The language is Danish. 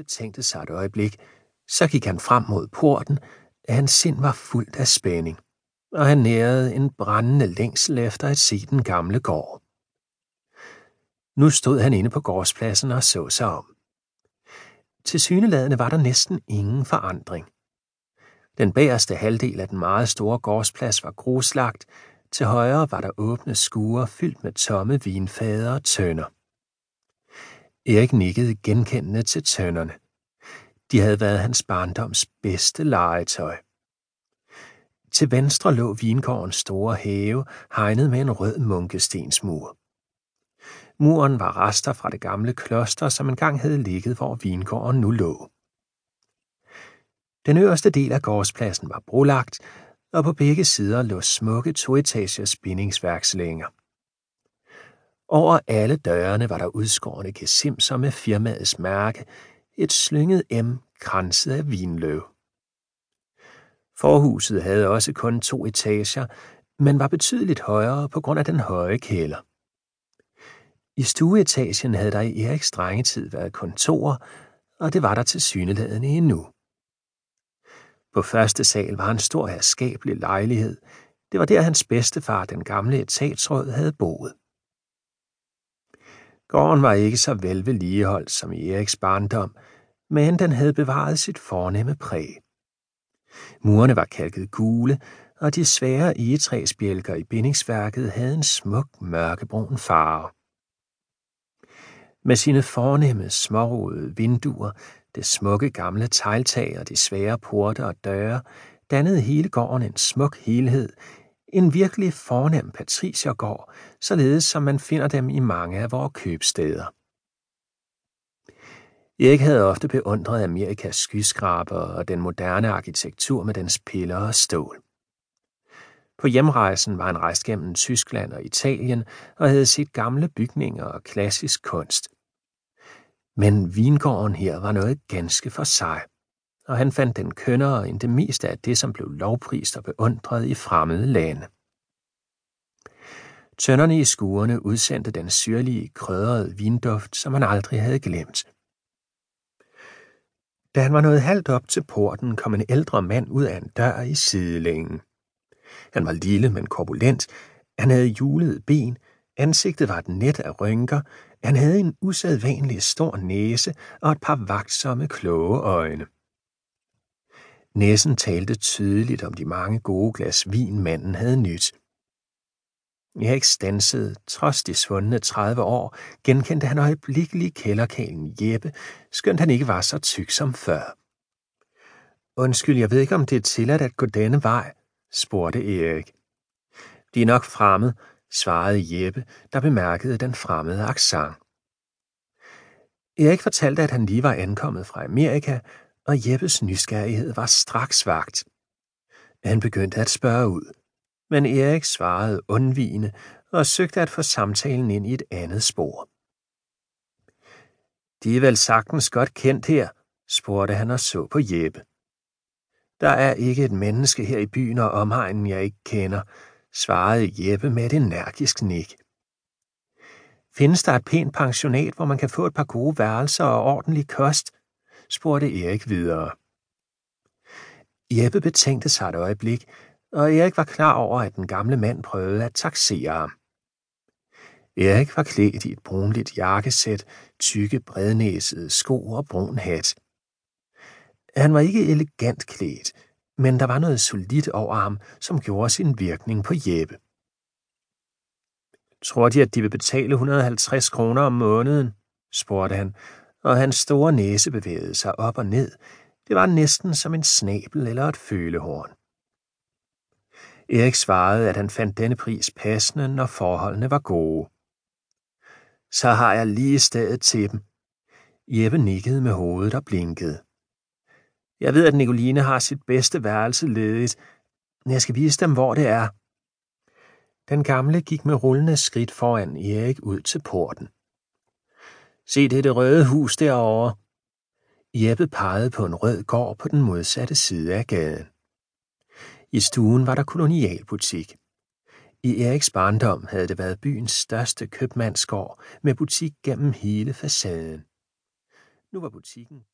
betænkte sig et øjeblik, så gik han frem mod porten, at hans sind var fuldt af spænding, og han nærede en brændende længsel efter at se den gamle gård. Nu stod han inde på gårdspladsen og så sig om. Til syneladende var der næsten ingen forandring. Den bagerste halvdel af den meget store gårdsplads var gruslagt, til højre var der åbne skure fyldt med tomme vinfader og tønder. Erik nikkede genkendende til tønderne. De havde været hans barndoms bedste legetøj. Til venstre lå vingårdens store have, hegnet med en rød munkestensmur. Muren var rester fra det gamle kloster, som engang havde ligget, hvor vingården nu lå. Den øverste del af gårdspladsen var brolagt, og på begge sider lå smukke toetagers bindingsværkslænger. Over alle dørene var der udskårne gesimser med firmaets mærke, et slynget M kranset af vinløv. Forhuset havde også kun to etager, men var betydeligt højere på grund af den høje kælder. I stueetagen havde der i Eriks drengetid været kontor, og det var der til syneladende endnu. På første sal var en stor herskabelig lejlighed. Det var der hans bedstefar, den gamle etatsråd, havde boet. Gården var ikke så vel vedligeholdt som i Eriks barndom, men den havde bevaret sit fornemme præg. Murene var kalket gule, og de svære egetræsbjælker i bindingsværket havde en smuk mørkebrun farve. Med sine fornemme smårodede vinduer, det smukke gamle tegltag og de svære porte og døre, dannede hele gården en smuk helhed, en virkelig fornem patriciergård, således som man finder dem i mange af vores købsteder. Erik havde ofte beundret Amerikas skyskraber og den moderne arkitektur med dens piller og stål. På hjemrejsen var han rejst gennem Tyskland og Italien og havde set gamle bygninger og klassisk kunst. Men vingården her var noget ganske for sig, og han fandt den kønnere end det meste af det, som blev lovprist og beundret i fremmede lande. Tønderne i skuerne udsendte den syrlige, krødrede vinduft, som han aldrig havde glemt. Da han var nået halvt op til porten, kom en ældre mand ud af en dør i sidelængen. Han var lille, men korpulent. Han havde julede ben. Ansigtet var et net af rynker. Han havde en usædvanlig stor næse og et par vagtsomme, kloge øjne. Næsen talte tydeligt om de mange gode glas vin, manden havde nyt. Jeg ikke stanset, trods de svundne 30 år, genkendte han øjeblikkeligt kælderkalen Jeppe, skønt han ikke var så tyk som før. Undskyld, jeg ved ikke, om det er tilladt at gå denne vej, spurgte Erik. De er nok fremmed, svarede Jeppe, der bemærkede den fremmede accent. Erik fortalte, at han lige var ankommet fra Amerika, og Jeppes nysgerrighed var straks vagt. Han begyndte at spørge ud, men Erik svarede undvigende og søgte at få samtalen ind i et andet spor. De er vel sagtens godt kendt her, spurgte han og så på Jeppe. Der er ikke et menneske her i byen og omegnen, jeg ikke kender, svarede Jeppe med et energisk nik. Findes der et pænt pensionat, hvor man kan få et par gode værelser og ordentlig kost? Spurgte Erik videre. Jeppe betænkte sig et øjeblik, og Erik var klar over, at den gamle mand prøvede at taxere ham. Erik var klædt i et brunligt jakkesæt, tykke brednæsede sko og brun hat. Han var ikke elegant klædt, men der var noget solidt over ham, som gjorde sin virkning på Jeppe. Tror de, at de vil betale 150 kroner om måneden? spurgte han, og hans store næse bevægede sig op og ned. Det var næsten som en snabel eller et følehorn. Erik svarede, at han fandt denne pris passende, når forholdene var gode. Så har jeg lige stedet til dem. Jeppe nikkede med hovedet og blinkede. Jeg ved, at Nicoline har sit bedste værelse ledigt. Jeg skal vise dem, hvor det er. Den gamle gik med rullende skridt foran Erik ud til porten. Se det, det røde hus derovre. Jeppe pegede på en rød gård på den modsatte side af gaden. I stuen var der kolonialbutik. I Eriks barndom havde det været byens største købmandsgård med butik gennem hele facaden. Nu var butikken